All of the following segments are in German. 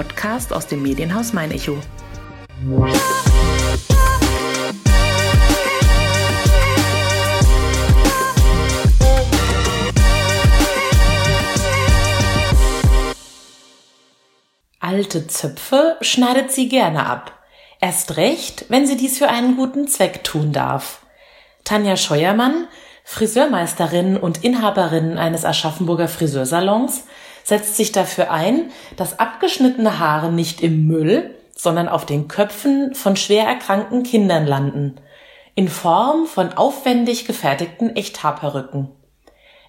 Podcast aus dem Medienhaus Mein Echo. Alte Zöpfe schneidet sie gerne ab. Erst recht, wenn sie dies für einen guten Zweck tun darf. Tanja Scheuermann, Friseurmeisterin und Inhaberin eines Aschaffenburger Friseursalons, setzt sich dafür ein, dass abgeschnittene Haare nicht im Müll, sondern auf den Köpfen von schwer erkrankten Kindern landen, in Form von aufwendig gefertigten Echthaarperücken.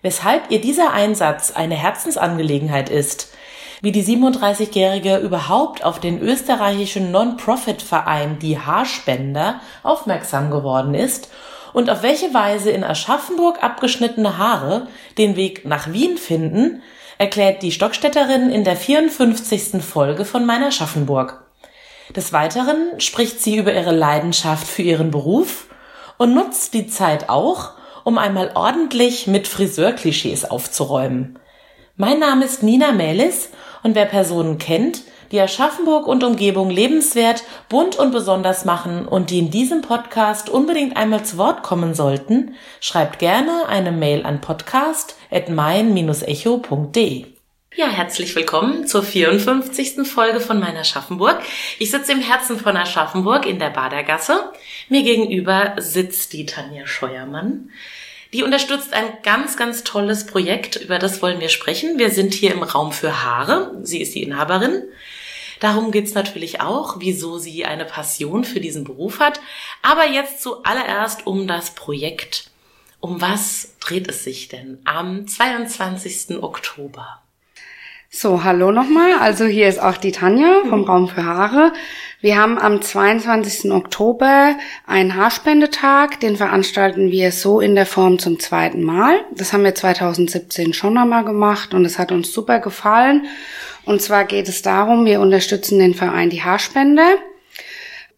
Weshalb ihr dieser Einsatz eine Herzensangelegenheit ist, wie die 37-Jährige überhaupt auf den österreichischen Non-Profit-Verein Die Haarspender aufmerksam geworden ist und auf welche Weise in Aschaffenburg abgeschnittene Haare den Weg nach Wien finden, erklärt die Stockstätterin in der 54. Folge von Meiner Aschaffenburg. Des Weiteren spricht sie über ihre Leidenschaft für ihren Beruf und nutzt die Zeit auch, um einmal ordentlich mit Friseurklischees aufzuräumen. Mein Name ist Nina Melis und wer Personen kennt, die Aschaffenburg und Umgebung lebenswert, bunt und besonders machen und die in diesem Podcast unbedingt einmal zu Wort kommen sollten, schreibt gerne eine Mail an podcast@mein-echo.de. Ja, herzlich willkommen zur 54. Folge von meiner Aschaffenburg. Ich sitze im Herzen von Aschaffenburg in der Badergasse. Mir gegenüber sitzt die Tanja Scheuermann. Die unterstützt ein ganz, ganz tolles Projekt, über das wollen wir sprechen. Wir sind hier im Raum für Haare. Sie ist die Inhaberin. Darum geht's natürlich auch, wieso sie eine Passion für diesen Beruf hat. Aber jetzt zuallererst um das Projekt. Um was dreht es sich denn am 22. Oktober? So, hallo nochmal. Also hier ist auch die Tanja vom Raum für Haare. Wir haben am 22. Oktober einen Haarspendetag. Den veranstalten wir so in der Form zum zweiten Mal. Das haben wir 2017 schon einmal gemacht und es hat uns super gefallen. Und zwar geht es darum, wir unterstützen den Verein Die Haarspende.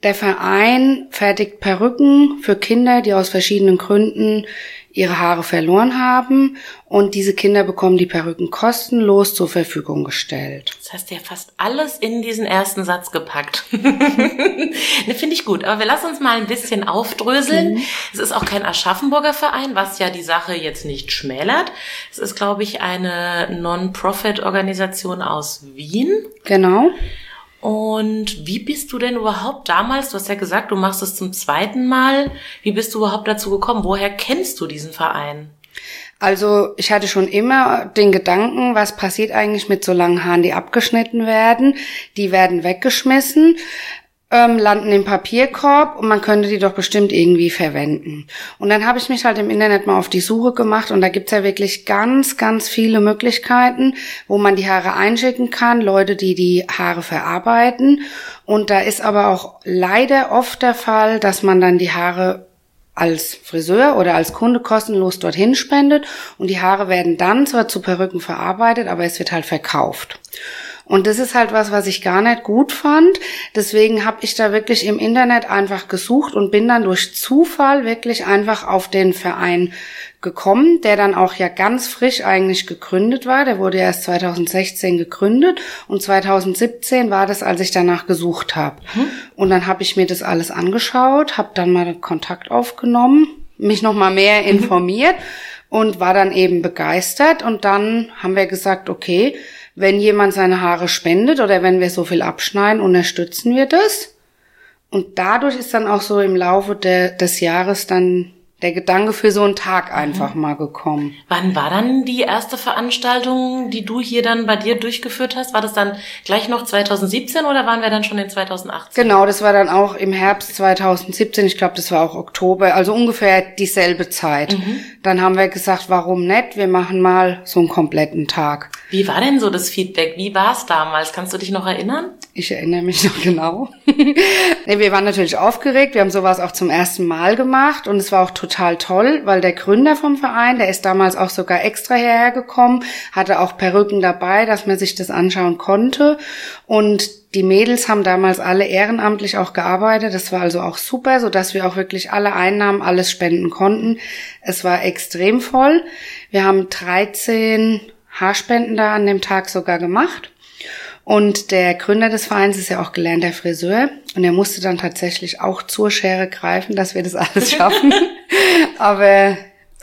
Der Verein fertigt Perücken für Kinder, die aus verschiedenen Gründen ihre Haare verloren haben und diese Kinder bekommen die Perücken kostenlos zur Verfügung gestellt. Das heißt ja fast alles in diesen ersten Satz gepackt. ne, Finde ich gut. Aber wir lassen uns mal ein bisschen aufdröseln. Mhm. Es ist auch kein Aschaffenburger Verein, was ja die Sache jetzt nicht schmälert. Es ist, glaube ich, eine Non-Profit-Organisation aus Wien. Genau. Und wie bist du denn überhaupt damals, du hast ja gesagt, du machst es zum zweiten Mal, wie bist du überhaupt dazu gekommen? Woher kennst du diesen Verein? Also ich hatte schon immer den Gedanken, was passiert eigentlich mit so langen Haaren, die abgeschnitten werden? Die werden weggeschmissen ähm, landen im Papierkorb und man könnte die doch bestimmt irgendwie verwenden. Und dann habe ich mich halt im Internet mal auf die Suche gemacht und da gibt's ja wirklich ganz, ganz viele Möglichkeiten, wo man die Haare einschicken kann, Leute, die die Haare verarbeiten. Und da ist aber auch leider oft der Fall, dass man dann die Haare als Friseur oder als Kunde kostenlos dorthin spendet und die Haare werden dann zwar zu Perücken verarbeitet, aber es wird halt verkauft. Und das ist halt was, was ich gar nicht gut fand. Deswegen habe ich da wirklich im Internet einfach gesucht und bin dann durch Zufall wirklich einfach auf den Verein gekommen, der dann auch ja ganz frisch eigentlich gegründet war. Der wurde erst 2016 gegründet und 2017 war das, als ich danach gesucht habe. Mhm. Und dann habe ich mir das alles angeschaut, habe dann mal Kontakt aufgenommen, mich noch mal mehr mhm. informiert mhm. und war dann eben begeistert. Und dann haben wir gesagt, okay, wenn jemand seine Haare spendet oder wenn wir so viel abschneiden, unterstützen wir das. Und dadurch ist dann auch so im Laufe de, des Jahres dann der Gedanke für so einen Tag einfach mhm. mal gekommen. Wann war dann die erste Veranstaltung, die du hier dann bei dir durchgeführt hast? War das dann gleich noch 2017 oder waren wir dann schon in 2018? Genau, das war dann auch im Herbst 2017. Ich glaube, das war auch Oktober, also ungefähr dieselbe Zeit. Mhm. Dann haben wir gesagt, warum nicht? Wir machen mal so einen kompletten Tag. Wie war denn so das Feedback? Wie war es damals? Kannst du dich noch erinnern? Ich erinnere mich noch genau. nee, wir waren natürlich aufgeregt. Wir haben sowas auch zum ersten Mal gemacht und es war auch total toll, weil der Gründer vom Verein, der ist damals auch sogar extra hierher gekommen, hatte auch Perücken dabei, dass man sich das anschauen konnte und die Mädels haben damals alle ehrenamtlich auch gearbeitet. Das war also auch super, so dass wir auch wirklich alle Einnahmen, alles spenden konnten. Es war extrem voll. Wir haben 13 Haarspenden da an dem Tag sogar gemacht. Und der Gründer des Vereins ist ja auch gelernter Friseur und er musste dann tatsächlich auch zur Schere greifen, dass wir das alles schaffen. Aber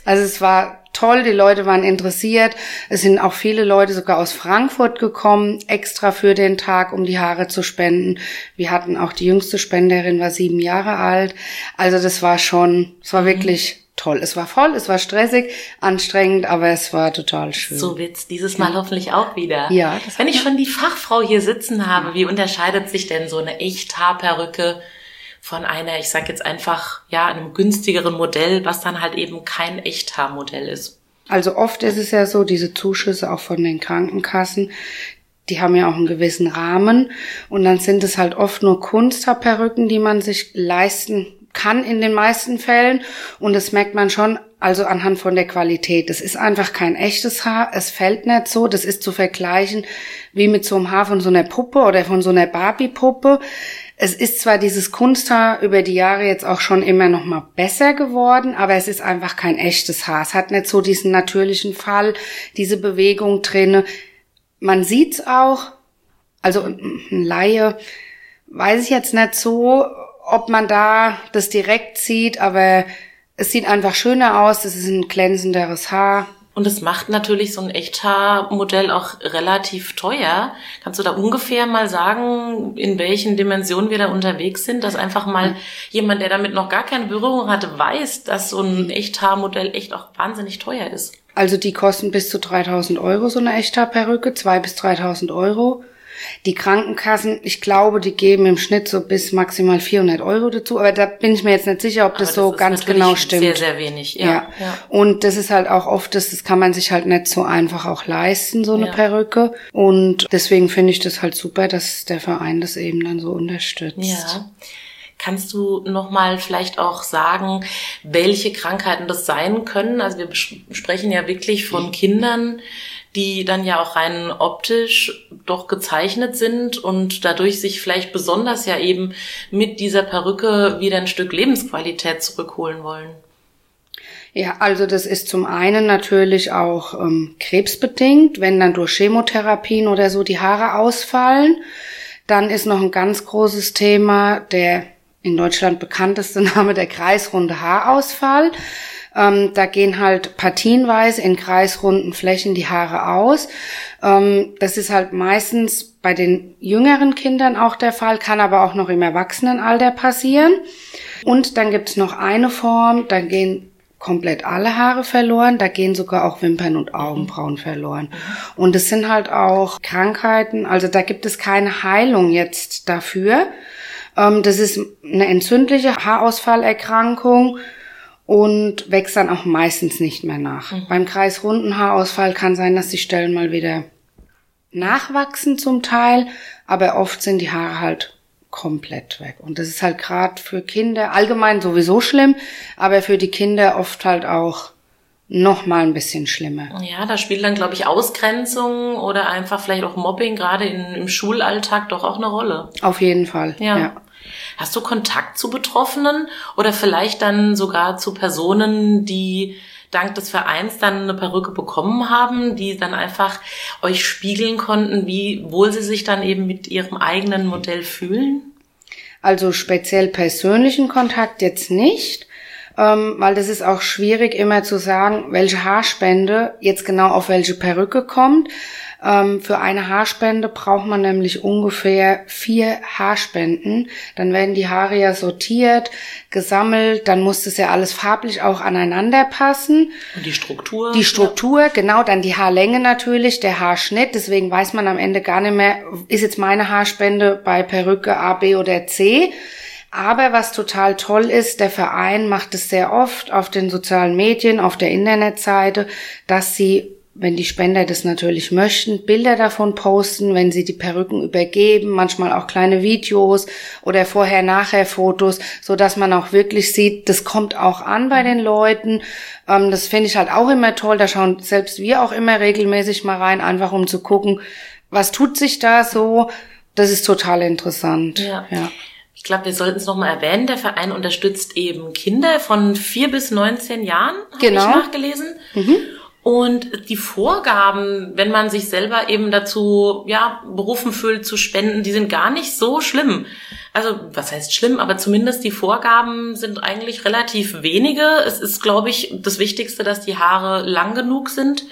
also es war toll, die Leute waren interessiert. Es sind auch viele Leute sogar aus Frankfurt gekommen, extra für den Tag, um die Haare zu spenden. Wir hatten auch die jüngste Spenderin, war sieben Jahre alt. Also das war schon, es war mhm. wirklich toll. Es war voll, es war stressig, anstrengend, aber es war total schön. So wird's dieses Mal ja. hoffentlich auch wieder. Ja. Wenn ich schon die Fachfrau hier sitzen habe, wie unterscheidet sich denn so eine Echthaarperücke von einer, ich sag jetzt einfach, ja, einem günstigeren Modell, was dann halt eben kein Echthaarmodell ist? Also oft ist es ja so, diese Zuschüsse auch von den Krankenkassen, die haben ja auch einen gewissen Rahmen und dann sind es halt oft nur Kunsthaarperücken, die man sich leisten kann in den meisten Fällen. Und das merkt man schon, also anhand von der Qualität. Das ist einfach kein echtes Haar. Es fällt nicht so. Das ist zu vergleichen wie mit so einem Haar von so einer Puppe oder von so einer Barbie-Puppe. Es ist zwar dieses Kunsthaar über die Jahre jetzt auch schon immer noch mal besser geworden, aber es ist einfach kein echtes Haar. Es hat nicht so diesen natürlichen Fall, diese Bewegung drinne. Man sieht's auch. Also ein Laie weiß ich jetzt nicht so, ob man da das direkt sieht, aber es sieht einfach schöner aus. Es ist ein glänzenderes Haar. Und es macht natürlich so ein Echthaarmodell auch relativ teuer. Kannst du da ungefähr mal sagen, in welchen Dimensionen wir da unterwegs sind, dass einfach mal jemand, der damit noch gar keine Berührung hatte, weiß, dass so ein Echthaarmodell echt auch wahnsinnig teuer ist? Also die kosten bis zu 3000 Euro, so eine Echthaarperücke, zwei bis 3000 Euro. Die Krankenkassen, ich glaube, die geben im Schnitt so bis maximal 400 Euro dazu, aber da bin ich mir jetzt nicht sicher, ob das, das so ganz genau stimmt. Sehr, sehr wenig, ja. ja. ja. Und das ist halt auch oft, das, das kann man sich halt nicht so einfach auch leisten, so eine ja. Perücke. Und deswegen finde ich das halt super, dass der Verein das eben dann so unterstützt. Ja. Kannst du noch mal vielleicht auch sagen, welche Krankheiten das sein können? Also wir sprechen ja wirklich von Kindern, die dann ja auch rein optisch doch gezeichnet sind und dadurch sich vielleicht besonders ja eben mit dieser Perücke wieder ein Stück Lebensqualität zurückholen wollen. Ja, also das ist zum einen natürlich auch ähm, krebsbedingt, wenn dann durch Chemotherapien oder so die Haare ausfallen. Dann ist noch ein ganz großes Thema der in Deutschland bekannteste Name der kreisrunde Haarausfall. Ähm, da gehen halt partienweise in kreisrunden Flächen die Haare aus. Ähm, das ist halt meistens bei den jüngeren Kindern auch der Fall, kann aber auch noch im Erwachsenenalter passieren. Und dann gibt's noch eine Form, da gehen komplett alle Haare verloren, da gehen sogar auch Wimpern und Augenbrauen verloren. Und es sind halt auch Krankheiten, also da gibt es keine Heilung jetzt dafür. Ähm, das ist eine entzündliche Haarausfallerkrankung und wächst dann auch meistens nicht mehr nach. Mhm. Beim kreisrunden Haarausfall kann sein, dass die Stellen mal wieder nachwachsen zum Teil, aber oft sind die Haare halt komplett weg. Und das ist halt gerade für Kinder allgemein sowieso schlimm, aber für die Kinder oft halt auch noch mal ein bisschen schlimmer. Ja, da spielt dann, glaube ich, Ausgrenzung oder einfach vielleicht auch Mobbing gerade im Schulalltag doch auch eine Rolle. Auf jeden Fall, ja. ja. Hast du Kontakt zu Betroffenen oder vielleicht dann sogar zu Personen, die dank des Vereins dann eine Perücke bekommen haben, die dann einfach euch spiegeln konnten, wie wohl sie sich dann eben mit ihrem eigenen Modell fühlen? Also speziell persönlichen Kontakt jetzt nicht, ähm, weil das ist auch schwierig immer zu sagen, welche Haarspende jetzt genau auf welche Perücke kommt. Ähm, für eine Haarspende braucht man nämlich ungefähr vier Haarspenden. Dann werden die Haare ja sortiert, gesammelt, dann muss das ja alles farblich auch aneinander passen. Und die Struktur? Die Struktur, ja. genau, dann die Haarlänge natürlich, der Haarschnitt, deswegen weiß man am Ende gar nicht mehr, ist jetzt meine Haarspende bei Perücke A, B oder C. Aber was total toll ist, der Verein macht es sehr oft auf den sozialen Medien, auf der Internetseite, dass sie wenn die Spender das natürlich möchten, Bilder davon posten, wenn sie die Perücken übergeben, manchmal auch kleine Videos oder vorher-nachher Fotos, so dass man auch wirklich sieht, das kommt auch an bei den Leuten. Ähm, das finde ich halt auch immer toll. Da schauen selbst wir auch immer regelmäßig mal rein, einfach um zu gucken, was tut sich da so. Das ist total interessant. Ja. ja. Ich glaube, wir sollten es nochmal erwähnen. Der Verein unterstützt eben Kinder von vier bis 19 Jahren, habe genau. ich nachgelesen. Mhm. Und die Vorgaben, wenn man sich selber eben dazu, ja, berufen fühlt zu spenden, die sind gar nicht so schlimm. Also, was heißt schlimm? Aber zumindest die Vorgaben sind eigentlich relativ wenige. Es ist, glaube ich, das Wichtigste, dass die Haare lang genug sind.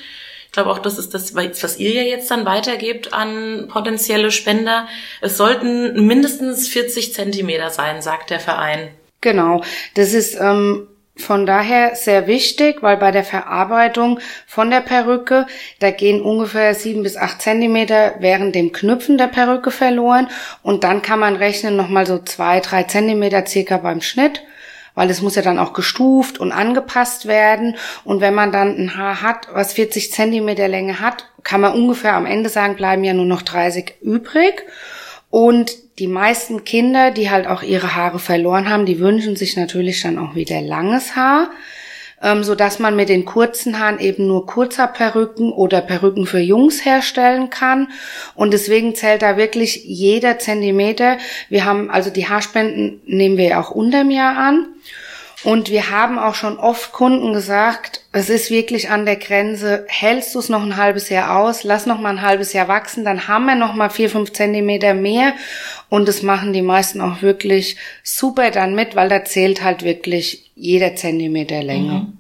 Ich glaube auch, das ist das, was ihr ja jetzt dann weitergebt an potenzielle Spender. Es sollten mindestens 40 Zentimeter sein, sagt der Verein. Genau. Das ist ähm, von daher sehr wichtig, weil bei der Verarbeitung von der Perücke, da gehen ungefähr sieben bis acht Zentimeter während dem Knüpfen der Perücke verloren und dann kann man rechnen nochmal so zwei, drei Zentimeter circa beim Schnitt, weil es muss ja dann auch gestuft und angepasst werden. Und wenn man dann ein Haar hat, was 40 Zentimeter Länge hat, kann man ungefähr am Ende sagen, bleiben ja nur noch 30 übrig. Und die meisten Kinder, die halt auch ihre Haare verloren haben, die wünschen sich natürlich dann auch wieder langes Haar, ähm, so dass man mit den kurzen Haaren eben nur kurzer Perücken oder Perücken für Jungs herstellen kann. Und deswegen zählt da wirklich jeder Zentimeter. Wir haben also die Haarspenden nehmen wir auch unterm Jahr an. Und wir haben auch schon oft Kunden gesagt, es ist wirklich an der Grenze, hältst du es noch ein halbes Jahr aus, lass noch mal ein halbes Jahr wachsen, dann haben wir noch mal vier, fünf Zentimeter mehr. Und das machen die meisten auch wirklich super dann mit, weil da zählt halt wirklich jeder Zentimeter Länge. Mhm.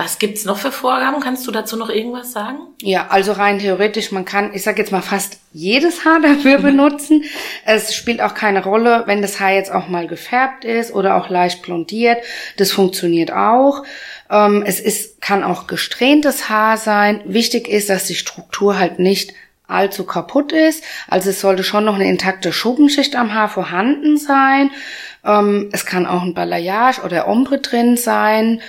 Was gibt's noch für Vorgaben? Kannst du dazu noch irgendwas sagen? Ja, also rein theoretisch, man kann, ich sage jetzt mal fast jedes Haar dafür mhm. benutzen. Es spielt auch keine Rolle, wenn das Haar jetzt auch mal gefärbt ist oder auch leicht blondiert. Das funktioniert auch. Ähm, es ist, kann auch gesträhntes Haar sein. Wichtig ist, dass die Struktur halt nicht allzu kaputt ist. Also es sollte schon noch eine intakte Schuppenschicht am Haar vorhanden sein. Ähm, es kann auch ein Balayage oder Ombre drin sein.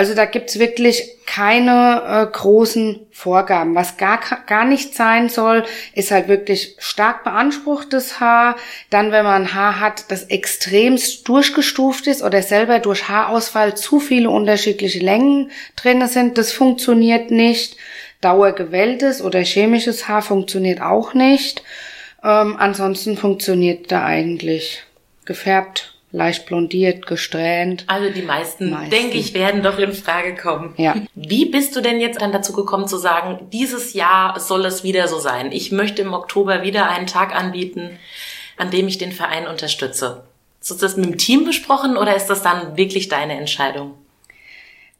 Also da gibt's wirklich keine äh, großen Vorgaben. Was gar, gar nicht sein soll, ist halt wirklich stark beanspruchtes Haar. Dann, wenn man Haar hat, das extremst durchgestuft ist oder selber durch Haarausfall zu viele unterschiedliche Längen drinne sind, das funktioniert nicht. Dauergewelltes oder chemisches Haar funktioniert auch nicht. Ähm, ansonsten funktioniert da eigentlich gefärbt leicht blondiert, gesträhnt. Also die meisten, meisten. denke ich, werden doch in Frage kommen. Ja. Wie bist du denn jetzt dann dazu gekommen zu sagen, dieses Jahr soll es wieder so sein? Ich möchte im Oktober wieder einen Tag anbieten, an dem ich den Verein unterstütze. Ist das mit dem Team besprochen oder ist das dann wirklich deine Entscheidung?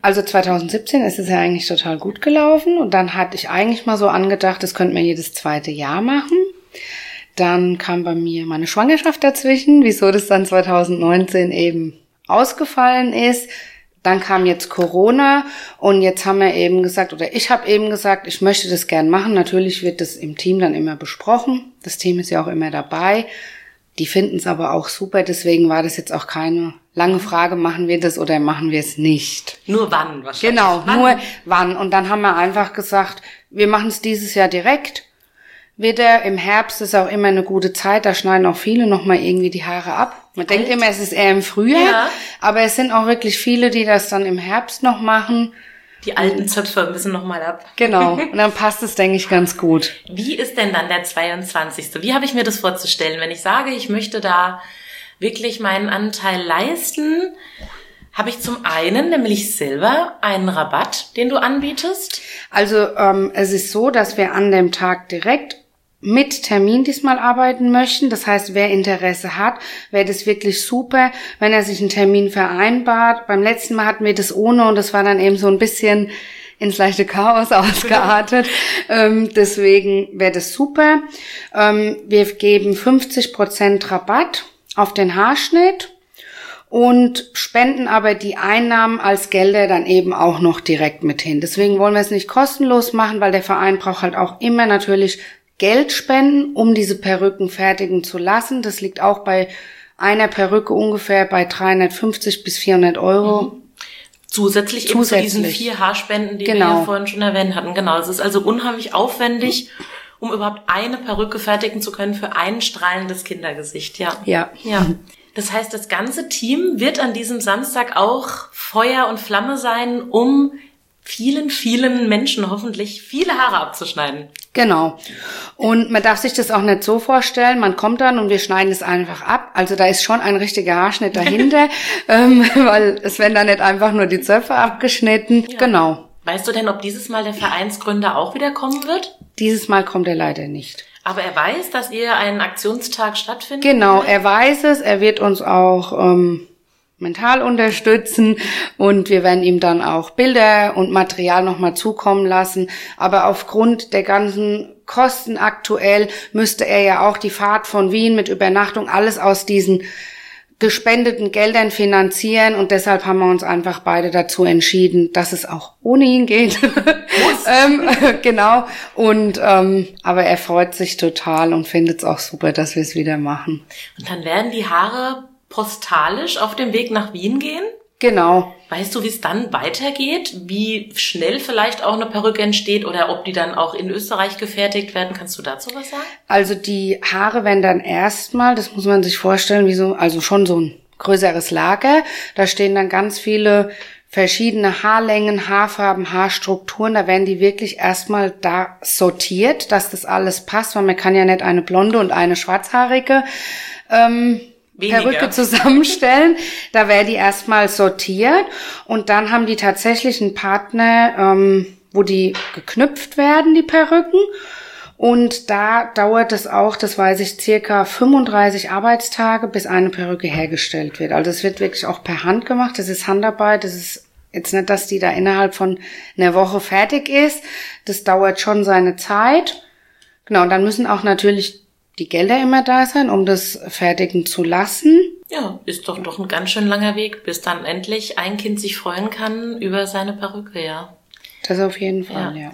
Also 2017 ist es ja eigentlich total gut gelaufen und dann hatte ich eigentlich mal so angedacht, das könnte man jedes zweite Jahr machen. Dann kam bei mir meine Schwangerschaft dazwischen, wieso das dann 2019 eben ausgefallen ist. Dann kam jetzt Corona und jetzt haben wir eben gesagt, oder ich habe eben gesagt, ich möchte das gern machen. Natürlich wird das im Team dann immer besprochen. Das Team ist ja auch immer dabei. Die finden es aber auch super, deswegen war das jetzt auch keine lange Frage, machen wir das oder machen wir es nicht. Nur wann wahrscheinlich. Genau, wann? nur wann. Und dann haben wir einfach gesagt, wir machen es dieses Jahr direkt wieder. Im Herbst ist auch immer eine gute Zeit, da schneiden auch viele nochmal irgendwie die Haare ab. Man Alt. denkt immer, es ist eher im Frühjahr, ja. aber es sind auch wirklich viele, die das dann im Herbst noch machen. Die alten Zöpfe müssen nochmal ab. Genau. Und dann passt es, denke ich, ganz gut. Wie ist denn dann der 22.? Wie habe ich mir das vorzustellen? Wenn ich sage, ich möchte da wirklich meinen Anteil leisten, habe ich zum einen nämlich selber einen Rabatt, den du anbietest? Also ähm, es ist so, dass wir an dem Tag direkt mit Termin diesmal arbeiten möchten. Das heißt, wer Interesse hat, wäre das wirklich super, wenn er sich einen Termin vereinbart. Beim letzten Mal hatten wir das ohne und das war dann eben so ein bisschen ins leichte Chaos ausgeartet. ähm, deswegen wäre das super. Ähm, wir geben 50 Prozent Rabatt auf den Haarschnitt und spenden aber die Einnahmen als Gelder dann eben auch noch direkt mit hin. Deswegen wollen wir es nicht kostenlos machen, weil der Verein braucht halt auch immer natürlich Geld spenden, um diese Perücken fertigen zu lassen. Das liegt auch bei einer Perücke ungefähr bei 350 bis 400 Euro. Mhm. Zusätzlich, Zusätzlich eben zu diesen vier Haarspenden, die genau. wir ja vorhin schon erwähnt hatten. Genau, es ist also unheimlich aufwendig, um überhaupt eine Perücke fertigen zu können für ein strahlendes Kindergesicht. Ja. Ja. Ja. Das heißt, das ganze Team wird an diesem Samstag auch Feuer und Flamme sein, um vielen, vielen Menschen hoffentlich viele Haare abzuschneiden. Genau. Und man darf sich das auch nicht so vorstellen, man kommt dann und wir schneiden es einfach ab. Also da ist schon ein richtiger Haarschnitt dahinter, ähm, weil es werden dann nicht einfach nur die Zöpfe abgeschnitten. Ja. Genau. Weißt du denn, ob dieses Mal der Vereinsgründer auch wieder kommen wird? Dieses Mal kommt er leider nicht. Aber er weiß, dass ihr einen Aktionstag stattfindet? Genau, er weiß es. Er wird uns auch ähm, mental unterstützen und wir werden ihm dann auch Bilder und Material nochmal zukommen lassen. Aber aufgrund der ganzen Kosten aktuell müsste er ja auch die Fahrt von Wien mit Übernachtung alles aus diesen gespendeten Geldern finanzieren und deshalb haben wir uns einfach beide dazu entschieden, dass es auch ohne ihn geht. ähm, genau. Und ähm, aber er freut sich total und findet es auch super, dass wir es wieder machen. Und dann werden die Haare postalisch auf dem Weg nach Wien gehen? Genau. Weißt du, wie es dann weitergeht? Wie schnell vielleicht auch eine Perücke entsteht oder ob die dann auch in Österreich gefertigt werden? Kannst du dazu was sagen? Also die Haare werden dann erstmal, das muss man sich vorstellen, wie so, also schon so ein größeres Lager. Da stehen dann ganz viele verschiedene Haarlängen, Haarfarben, Haarstrukturen. Da werden die wirklich erstmal da sortiert, dass das alles passt, weil man kann ja nicht eine blonde und eine schwarzhaarige ähm. Perücke zusammenstellen. da wäre die erstmal sortiert und dann haben die tatsächlich einen Partner, ähm, wo die geknüpft werden, die Perücken. Und da dauert es auch, das weiß ich, circa 35 Arbeitstage, bis eine Perücke hergestellt wird. Also es wird wirklich auch per Hand gemacht. Das ist Handarbeit. Das ist jetzt nicht, dass die da innerhalb von einer Woche fertig ist. Das dauert schon seine Zeit. Genau, und dann müssen auch natürlich die Gelder immer da sein, um das fertigen zu lassen. Ja, ist doch doch ein ganz schön langer Weg, bis dann endlich ein Kind sich freuen kann über seine Perücke, ja. Das auf jeden Fall, ja. ja.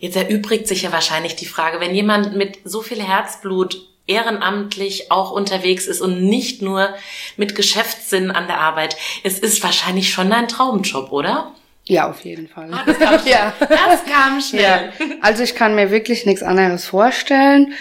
Jetzt erübrigt sich ja wahrscheinlich die Frage, wenn jemand mit so viel Herzblut ehrenamtlich auch unterwegs ist und nicht nur mit Geschäftssinn an der Arbeit. Es ist wahrscheinlich schon ein Traumjob, oder? Ja, auf jeden Fall. Ah, das kam schnell. ja. Das kam schnell. Ja. Also ich kann mir wirklich nichts anderes vorstellen.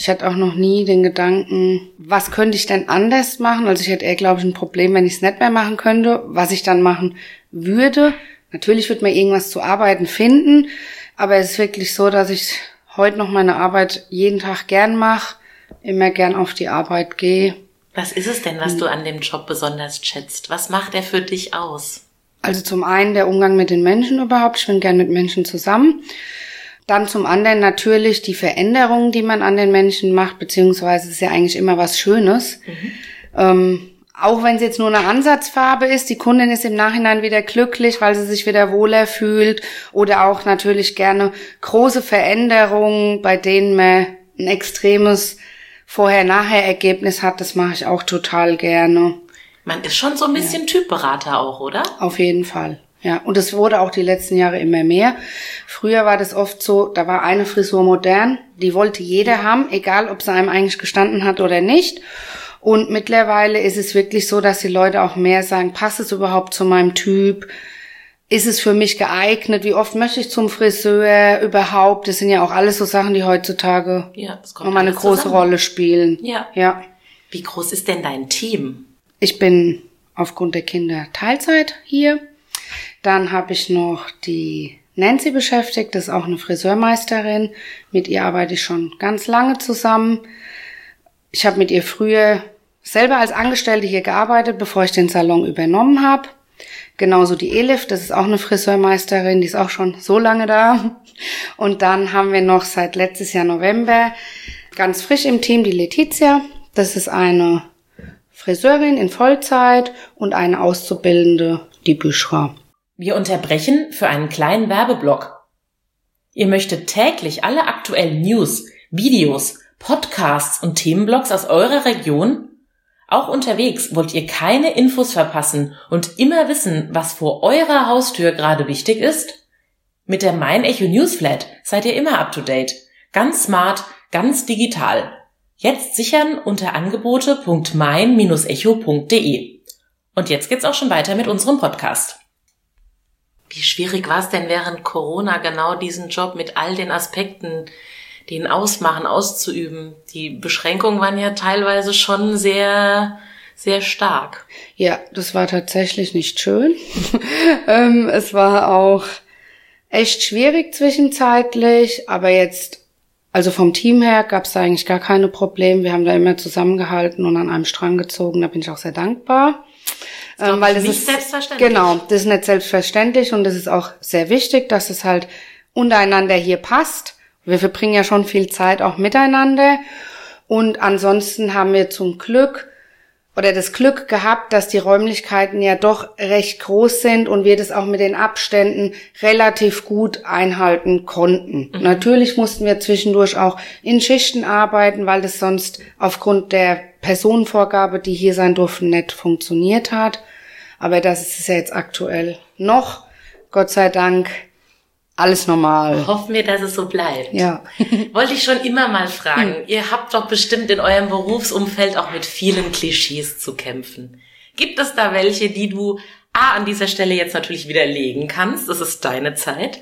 Ich hatte auch noch nie den Gedanken, was könnte ich denn anders machen? Also ich hätte eher, glaube ich, ein Problem, wenn ich es nicht mehr machen könnte, was ich dann machen würde. Natürlich wird man irgendwas zu arbeiten finden, aber es ist wirklich so, dass ich heute noch meine Arbeit jeden Tag gern mache, immer gern auf die Arbeit gehe. Was ist es denn, was du an dem Job besonders schätzt? Was macht er für dich aus? Also zum einen der Umgang mit den Menschen überhaupt. Ich bin gern mit Menschen zusammen. Dann zum anderen natürlich die Veränderungen, die man an den Menschen macht, beziehungsweise ist ja eigentlich immer was Schönes. Mhm. Ähm, auch wenn es jetzt nur eine Ansatzfarbe ist, die Kundin ist im Nachhinein wieder glücklich, weil sie sich wieder wohler fühlt. Oder auch natürlich gerne große Veränderungen, bei denen man ein extremes Vorher-Nachher-Ergebnis hat. Das mache ich auch total gerne. Man ist schon so ein bisschen ja. Typberater auch, oder? Auf jeden Fall. Ja, und es wurde auch die letzten Jahre immer mehr. Früher war das oft so, da war eine Frisur modern, die wollte jeder haben, egal ob sie einem eigentlich gestanden hat oder nicht. Und mittlerweile ist es wirklich so, dass die Leute auch mehr sagen, passt es überhaupt zu meinem Typ? Ist es für mich geeignet? Wie oft möchte ich zum Friseur überhaupt? Das sind ja auch alles so Sachen, die heutzutage ja, nochmal eine große zusammen. Rolle spielen. Ja. ja. Wie groß ist denn dein Team? Ich bin aufgrund der Kinder Teilzeit hier. Dann habe ich noch die Nancy beschäftigt, das ist auch eine Friseurmeisterin. Mit ihr arbeite ich schon ganz lange zusammen. Ich habe mit ihr früher selber als Angestellte hier gearbeitet, bevor ich den Salon übernommen habe. Genauso die Elif, das ist auch eine Friseurmeisterin, die ist auch schon so lange da. Und dann haben wir noch seit letztes Jahr November ganz frisch im Team die Letizia. Das ist eine Friseurin in Vollzeit und eine Auszubildende, die Büschra. Wir unterbrechen für einen kleinen Werbeblock. Ihr möchtet täglich alle aktuellen News, Videos, Podcasts und Themenblogs aus eurer Region? Auch unterwegs wollt ihr keine Infos verpassen und immer wissen, was vor eurer Haustür gerade wichtig ist? Mit der Mein Echo Newsflat seid ihr immer up to date. Ganz smart, ganz digital. Jetzt sichern unter angebote.mein-echo.de. Und jetzt geht's auch schon weiter mit unserem Podcast. Wie schwierig war es denn während Corona genau diesen Job mit all den Aspekten, den ausmachen, auszuüben? Die Beschränkungen waren ja teilweise schon sehr, sehr stark. Ja, das war tatsächlich nicht schön. ähm, es war auch echt schwierig zwischenzeitlich, aber jetzt, also vom Team her gab es eigentlich gar keine Probleme. Wir haben da immer zusammengehalten und an einem Strang gezogen. Da bin ich auch sehr dankbar. Das ähm, weil das nicht ist selbstverständlich. Genau, das ist nicht selbstverständlich und das ist auch sehr wichtig, dass es halt untereinander hier passt. Wir verbringen ja schon viel Zeit auch miteinander und ansonsten haben wir zum Glück oder das Glück gehabt, dass die Räumlichkeiten ja doch recht groß sind und wir das auch mit den Abständen relativ gut einhalten konnten. Mhm. Natürlich mussten wir zwischendurch auch in Schichten arbeiten, weil das sonst aufgrund der Personenvorgabe, die hier sein durften, nicht funktioniert hat. Aber das ist es ja jetzt aktuell noch, Gott sei Dank, alles normal. Hoffen wir, dass es so bleibt. Ja. Wollte ich schon immer mal fragen. Hm. Ihr habt doch bestimmt in eurem Berufsumfeld auch mit vielen Klischees zu kämpfen. Gibt es da welche, die du A an dieser Stelle jetzt natürlich widerlegen kannst? Das ist deine Zeit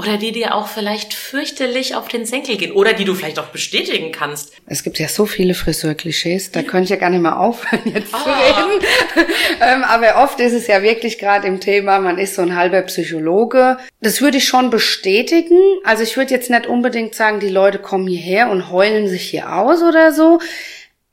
oder die dir auch vielleicht fürchterlich auf den Senkel gehen oder die du vielleicht auch bestätigen kannst. Es gibt ja so viele Friseurklischees, da könnte ich ja gar nicht mehr aufhören jetzt oh. zu reden. ähm, aber oft ist es ja wirklich gerade im Thema, man ist so ein halber Psychologe. Das würde ich schon bestätigen. Also ich würde jetzt nicht unbedingt sagen, die Leute kommen hierher und heulen sich hier aus oder so.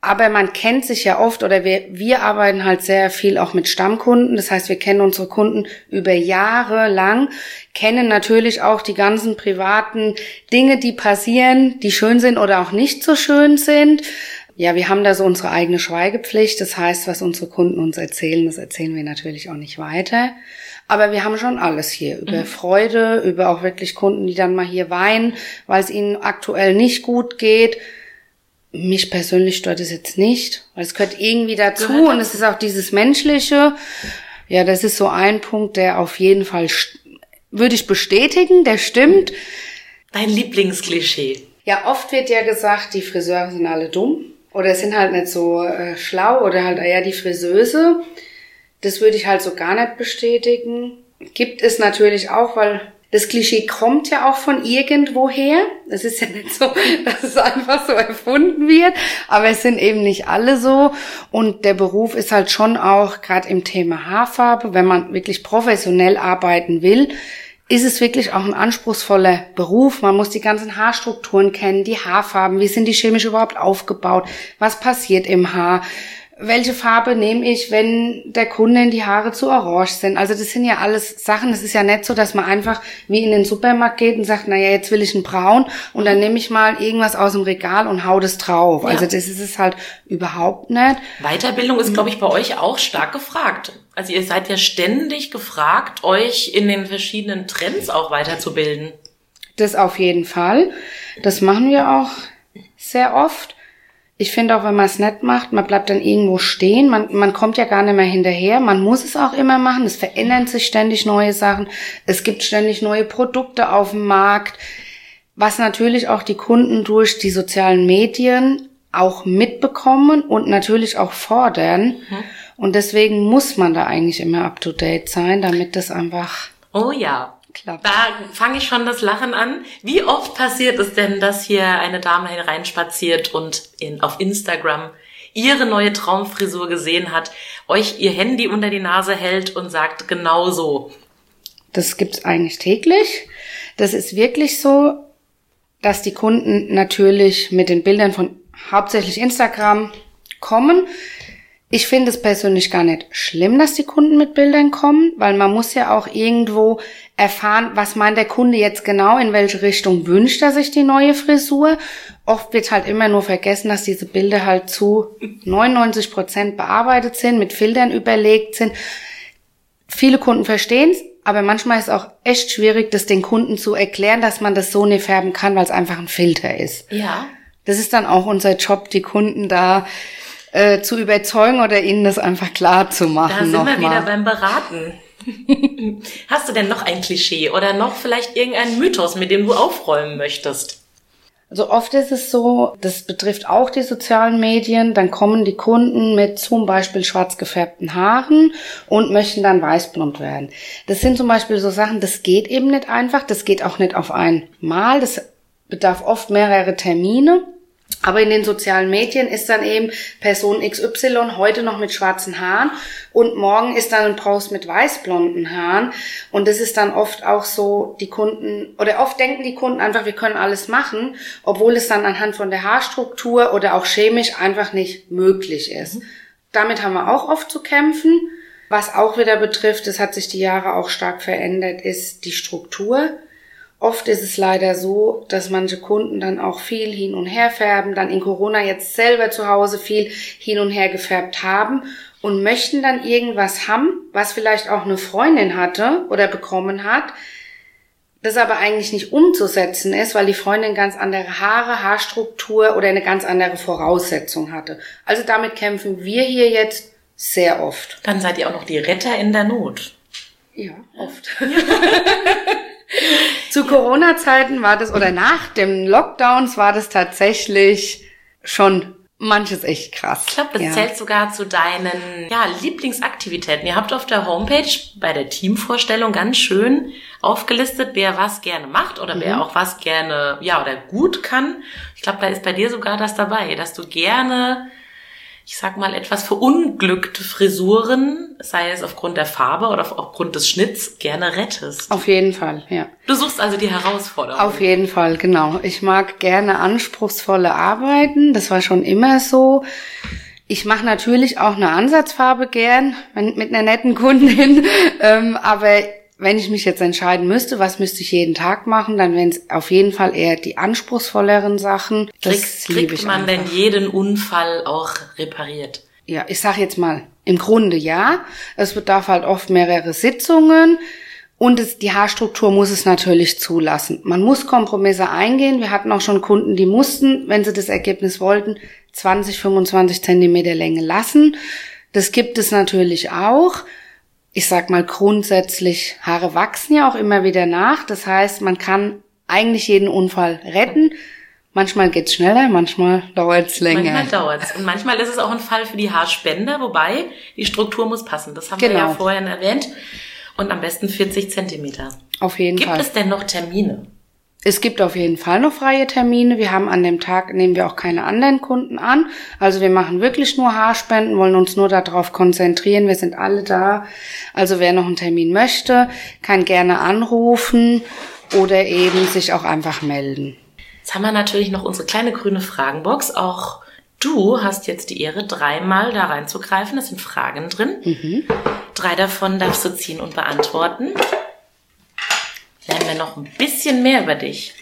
Aber man kennt sich ja oft oder wir, wir arbeiten halt sehr viel auch mit Stammkunden. Das heißt, wir kennen unsere Kunden über Jahre lang, kennen natürlich auch die ganzen privaten Dinge, die passieren, die schön sind oder auch nicht so schön sind. Ja, wir haben da so unsere eigene Schweigepflicht. Das heißt, was unsere Kunden uns erzählen, das erzählen wir natürlich auch nicht weiter. Aber wir haben schon alles hier. Über mhm. Freude, über auch wirklich Kunden, die dann mal hier weinen, weil es ihnen aktuell nicht gut geht mich persönlich stört es jetzt nicht, weil es gehört irgendwie dazu gehört und es ist auch dieses Menschliche. Ja, das ist so ein Punkt, der auf jeden Fall würde ich bestätigen, der stimmt. Dein Lieblingsklischee. Ja, oft wird ja gesagt, die Friseure sind alle dumm oder sind halt nicht so äh, schlau oder halt eher die Friseuse. Das würde ich halt so gar nicht bestätigen. Gibt es natürlich auch, weil das Klischee kommt ja auch von irgendwoher. Es ist ja nicht so, dass es einfach so erfunden wird, aber es sind eben nicht alle so. Und der Beruf ist halt schon auch, gerade im Thema Haarfarbe, wenn man wirklich professionell arbeiten will, ist es wirklich auch ein anspruchsvoller Beruf. Man muss die ganzen Haarstrukturen kennen, die Haarfarben, wie sind die chemisch überhaupt aufgebaut, was passiert im Haar welche Farbe nehme ich, wenn der Kunde die Haare zu orange sind. Also das sind ja alles Sachen. Es ist ja nicht so, dass man einfach wie in den Supermarkt geht und sagt, naja, jetzt will ich einen Braun und dann nehme ich mal irgendwas aus dem Regal und hau das drauf. Ja. Also das ist es halt überhaupt nicht. Weiterbildung ist, glaube ich, bei euch auch stark gefragt. Also ihr seid ja ständig gefragt, euch in den verschiedenen Trends auch weiterzubilden. Das auf jeden Fall. Das machen wir auch sehr oft ich finde auch, wenn man es nicht macht, man bleibt dann irgendwo stehen, man, man kommt ja gar nicht mehr hinterher, man muss es auch immer machen, es verändern sich ständig neue Sachen, es gibt ständig neue Produkte auf dem Markt, was natürlich auch die Kunden durch die sozialen Medien auch mitbekommen und natürlich auch fordern. Mhm. Und deswegen muss man da eigentlich immer up-to-date sein, damit das einfach... Oh ja, klappt. Da fange ich schon das Lachen an. Wie oft passiert es denn, dass hier eine Dame hereinspaziert und in, auf Instagram ihre neue Traumfrisur gesehen hat, euch ihr Handy unter die Nase hält und sagt genau so? Das gibt's eigentlich täglich. Das ist wirklich so, dass die Kunden natürlich mit den Bildern von hauptsächlich Instagram kommen. Ich finde es persönlich gar nicht schlimm, dass die Kunden mit Bildern kommen, weil man muss ja auch irgendwo erfahren, was meint der Kunde jetzt genau, in welche Richtung wünscht er sich die neue Frisur. Oft wird halt immer nur vergessen, dass diese Bilder halt zu 99 Prozent bearbeitet sind, mit Filtern überlegt sind. Viele Kunden verstehen es, aber manchmal ist es auch echt schwierig, das den Kunden zu erklären, dass man das so nicht färben kann, weil es einfach ein Filter ist. Ja. Das ist dann auch unser Job, die Kunden da äh, zu überzeugen oder ihnen das einfach klar zu machen. Da sind wir wieder beim Beraten. Hast du denn noch ein Klischee oder noch vielleicht irgendeinen Mythos, mit dem du aufräumen möchtest? Also oft ist es so, das betrifft auch die sozialen Medien, dann kommen die Kunden mit zum Beispiel schwarz gefärbten Haaren und möchten dann weißblond werden. Das sind zum Beispiel so Sachen, das geht eben nicht einfach, das geht auch nicht auf einmal, das bedarf oft mehrere Termine. Aber in den sozialen Medien ist dann eben Person XY heute noch mit schwarzen Haaren und morgen ist dann ein Post mit weißblonden Haaren. Und das ist dann oft auch so, die Kunden, oder oft denken die Kunden einfach, wir können alles machen, obwohl es dann anhand von der Haarstruktur oder auch chemisch einfach nicht möglich ist. Mhm. Damit haben wir auch oft zu kämpfen. Was auch wieder betrifft, das hat sich die Jahre auch stark verändert, ist die Struktur. Oft ist es leider so, dass manche Kunden dann auch viel hin und her färben, dann in Corona jetzt selber zu Hause viel hin und her gefärbt haben und möchten dann irgendwas haben, was vielleicht auch eine Freundin hatte oder bekommen hat, das aber eigentlich nicht umzusetzen ist, weil die Freundin ganz andere Haare, Haarstruktur oder eine ganz andere Voraussetzung hatte. Also damit kämpfen wir hier jetzt sehr oft. Dann seid ihr auch noch die Retter in der Not. Ja, oft. Zu Corona-Zeiten war das, oder nach dem Lockdowns war das tatsächlich schon manches echt krass. Ich glaube, das ja. zählt sogar zu deinen ja, Lieblingsaktivitäten. Ihr habt auf der Homepage bei der Teamvorstellung ganz schön aufgelistet, wer was gerne macht oder mhm. wer auch was gerne, ja, oder gut kann. Ich glaube, da ist bei dir sogar das dabei, dass du gerne ich sag mal, etwas verunglückte Frisuren, sei es aufgrund der Farbe oder aufgrund des Schnitts, gerne rettest. Auf jeden Fall, ja. Du suchst also die Herausforderung. Auf jeden Fall, genau. Ich mag gerne anspruchsvolle Arbeiten. Das war schon immer so. Ich mache natürlich auch eine Ansatzfarbe gern mit einer netten Kundin, ähm, aber wenn ich mich jetzt entscheiden müsste, was müsste ich jeden Tag machen, dann wären es auf jeden Fall eher die anspruchsvolleren Sachen. Das kriegt, kriegt man einfach. denn jeden Unfall auch repariert? Ja, ich sag jetzt mal, im Grunde ja. Es bedarf halt oft mehrere Sitzungen. Und es, die Haarstruktur muss es natürlich zulassen. Man muss Kompromisse eingehen. Wir hatten auch schon Kunden, die mussten, wenn sie das Ergebnis wollten, 20, 25 Zentimeter Länge lassen. Das gibt es natürlich auch ich sag mal grundsätzlich, Haare wachsen ja auch immer wieder nach. Das heißt, man kann eigentlich jeden Unfall retten. Manchmal geht's schneller, manchmal dauert's länger. Manchmal dauert's. Und manchmal ist es auch ein Fall für die Haarspender, wobei die Struktur muss passen. Das haben genau. wir ja genau. vorhin erwähnt. Und am besten 40 Zentimeter. Auf jeden Gibt Fall. Gibt es denn noch Termine? Es gibt auf jeden Fall noch freie Termine. Wir haben an dem Tag, nehmen wir auch keine anderen Kunden an. Also wir machen wirklich nur Haarspenden, wollen uns nur darauf konzentrieren. Wir sind alle da. Also wer noch einen Termin möchte, kann gerne anrufen oder eben sich auch einfach melden. Jetzt haben wir natürlich noch unsere kleine grüne Fragenbox. Auch du hast jetzt die Ehre, dreimal da reinzugreifen. Es sind Fragen drin. Mhm. Drei davon darfst du ziehen und beantworten wir noch ein bisschen mehr über dich.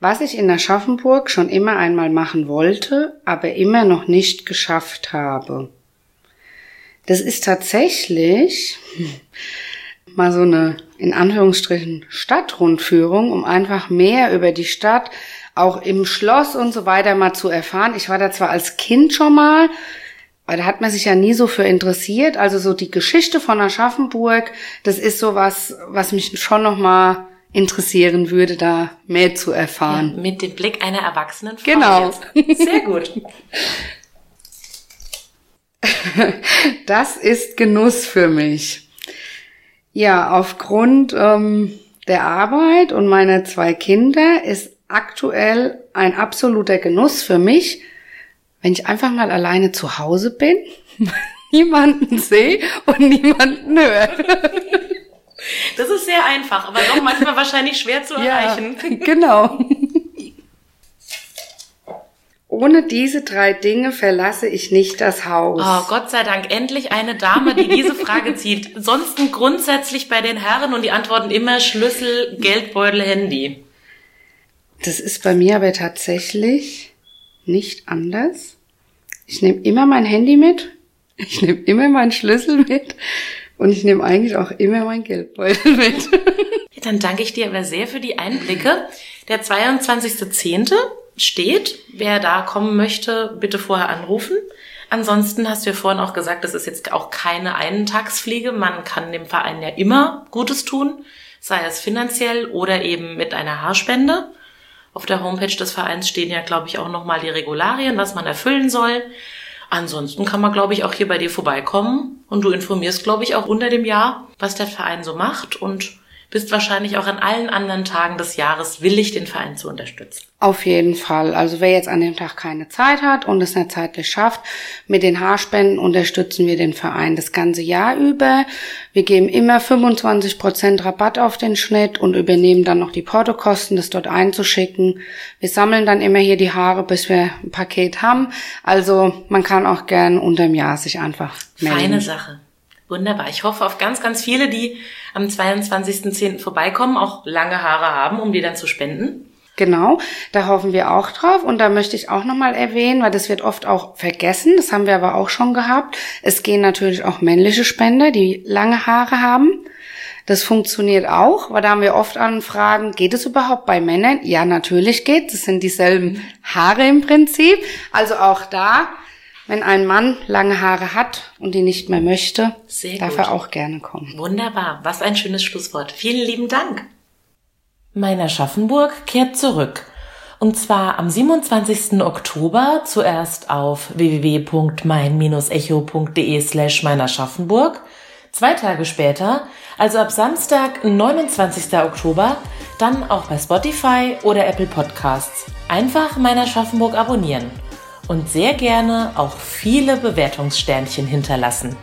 Was ich in Aschaffenburg schon immer einmal machen wollte, aber immer noch nicht geschafft habe. Das ist tatsächlich mal so eine, in Anführungsstrichen, Stadtrundführung, um einfach mehr über die Stadt, auch im Schloss und so weiter mal zu erfahren. Ich war da zwar als Kind schon mal, aber da hat man sich ja nie so für interessiert. Also so die Geschichte von Aschaffenburg, das ist so was, was mich schon noch mal interessieren würde, da mehr zu erfahren. Ja, mit dem Blick einer erwachsenen Frau. Genau. Jetzt. Sehr gut. Das ist Genuss für mich. Ja, aufgrund ähm, der Arbeit und meiner zwei Kinder ist aktuell ein absoluter Genuss für mich, wenn ich einfach mal alleine zu Hause bin, niemanden sehe und niemanden höre. Das ist sehr einfach, aber doch manchmal wahrscheinlich schwer zu erreichen. Ja, genau. Ohne diese drei Dinge verlasse ich nicht das Haus. Oh, Gott sei Dank, endlich eine Dame, die diese Frage zieht. Sonst grundsätzlich bei den Herren und die antworten immer Schlüssel, Geldbeutel, Handy. Das ist bei mir aber tatsächlich nicht anders. Ich nehme immer mein Handy mit, ich nehme immer meinen Schlüssel mit und ich nehme eigentlich auch immer mein Geldbeutel mit. Ja, dann danke ich dir aber sehr für die Einblicke. Der 22.10. steht. Wer da kommen möchte, bitte vorher anrufen. Ansonsten hast du ja vorhin auch gesagt, das ist jetzt auch keine Eintagsfliege. Man kann dem Verein ja immer Gutes tun, sei es finanziell oder eben mit einer Haarspende. Auf der Homepage des Vereins stehen ja, glaube ich, auch nochmal die Regularien, was man erfüllen soll. Ansonsten kann man, glaube ich, auch hier bei dir vorbeikommen und du informierst, glaube ich, auch unter dem Jahr, was der Verein so macht und bist wahrscheinlich auch an allen anderen Tagen des Jahres willig, den Verein zu unterstützen. Auf jeden Fall. Also wer jetzt an dem Tag keine Zeit hat und es nicht zeitlich schafft, mit den Haarspenden unterstützen wir den Verein das ganze Jahr über. Wir geben immer 25 Prozent Rabatt auf den Schnitt und übernehmen dann noch die Portokosten, das dort einzuschicken. Wir sammeln dann immer hier die Haare, bis wir ein Paket haben. Also man kann auch gern unterm Jahr sich einfach melden. Feine Sache. Wunderbar. Ich hoffe auf ganz, ganz viele, die am 22.10. vorbeikommen, auch lange Haare haben, um die dann zu spenden. Genau, da hoffen wir auch drauf. Und da möchte ich auch nochmal erwähnen, weil das wird oft auch vergessen, das haben wir aber auch schon gehabt. Es gehen natürlich auch männliche Spender, die lange Haare haben. Das funktioniert auch, weil da haben wir oft Anfragen, geht es überhaupt bei Männern? Ja, natürlich geht. Das sind dieselben Haare im Prinzip. Also auch da wenn ein Mann lange Haare hat und die nicht mehr möchte, Sehr darf gut. er auch gerne kommen. Wunderbar. Was ein schönes Schlusswort. Vielen lieben Dank. Meiner Schaffenburg kehrt zurück. Und zwar am 27. Oktober zuerst auf www.mein-echo.de slash meiner Schaffenburg. Zwei Tage später, also ab Samstag, 29. Oktober, dann auch bei Spotify oder Apple Podcasts. Einfach meiner Schaffenburg abonnieren und sehr gerne auch viele Bewertungssternchen hinterlassen.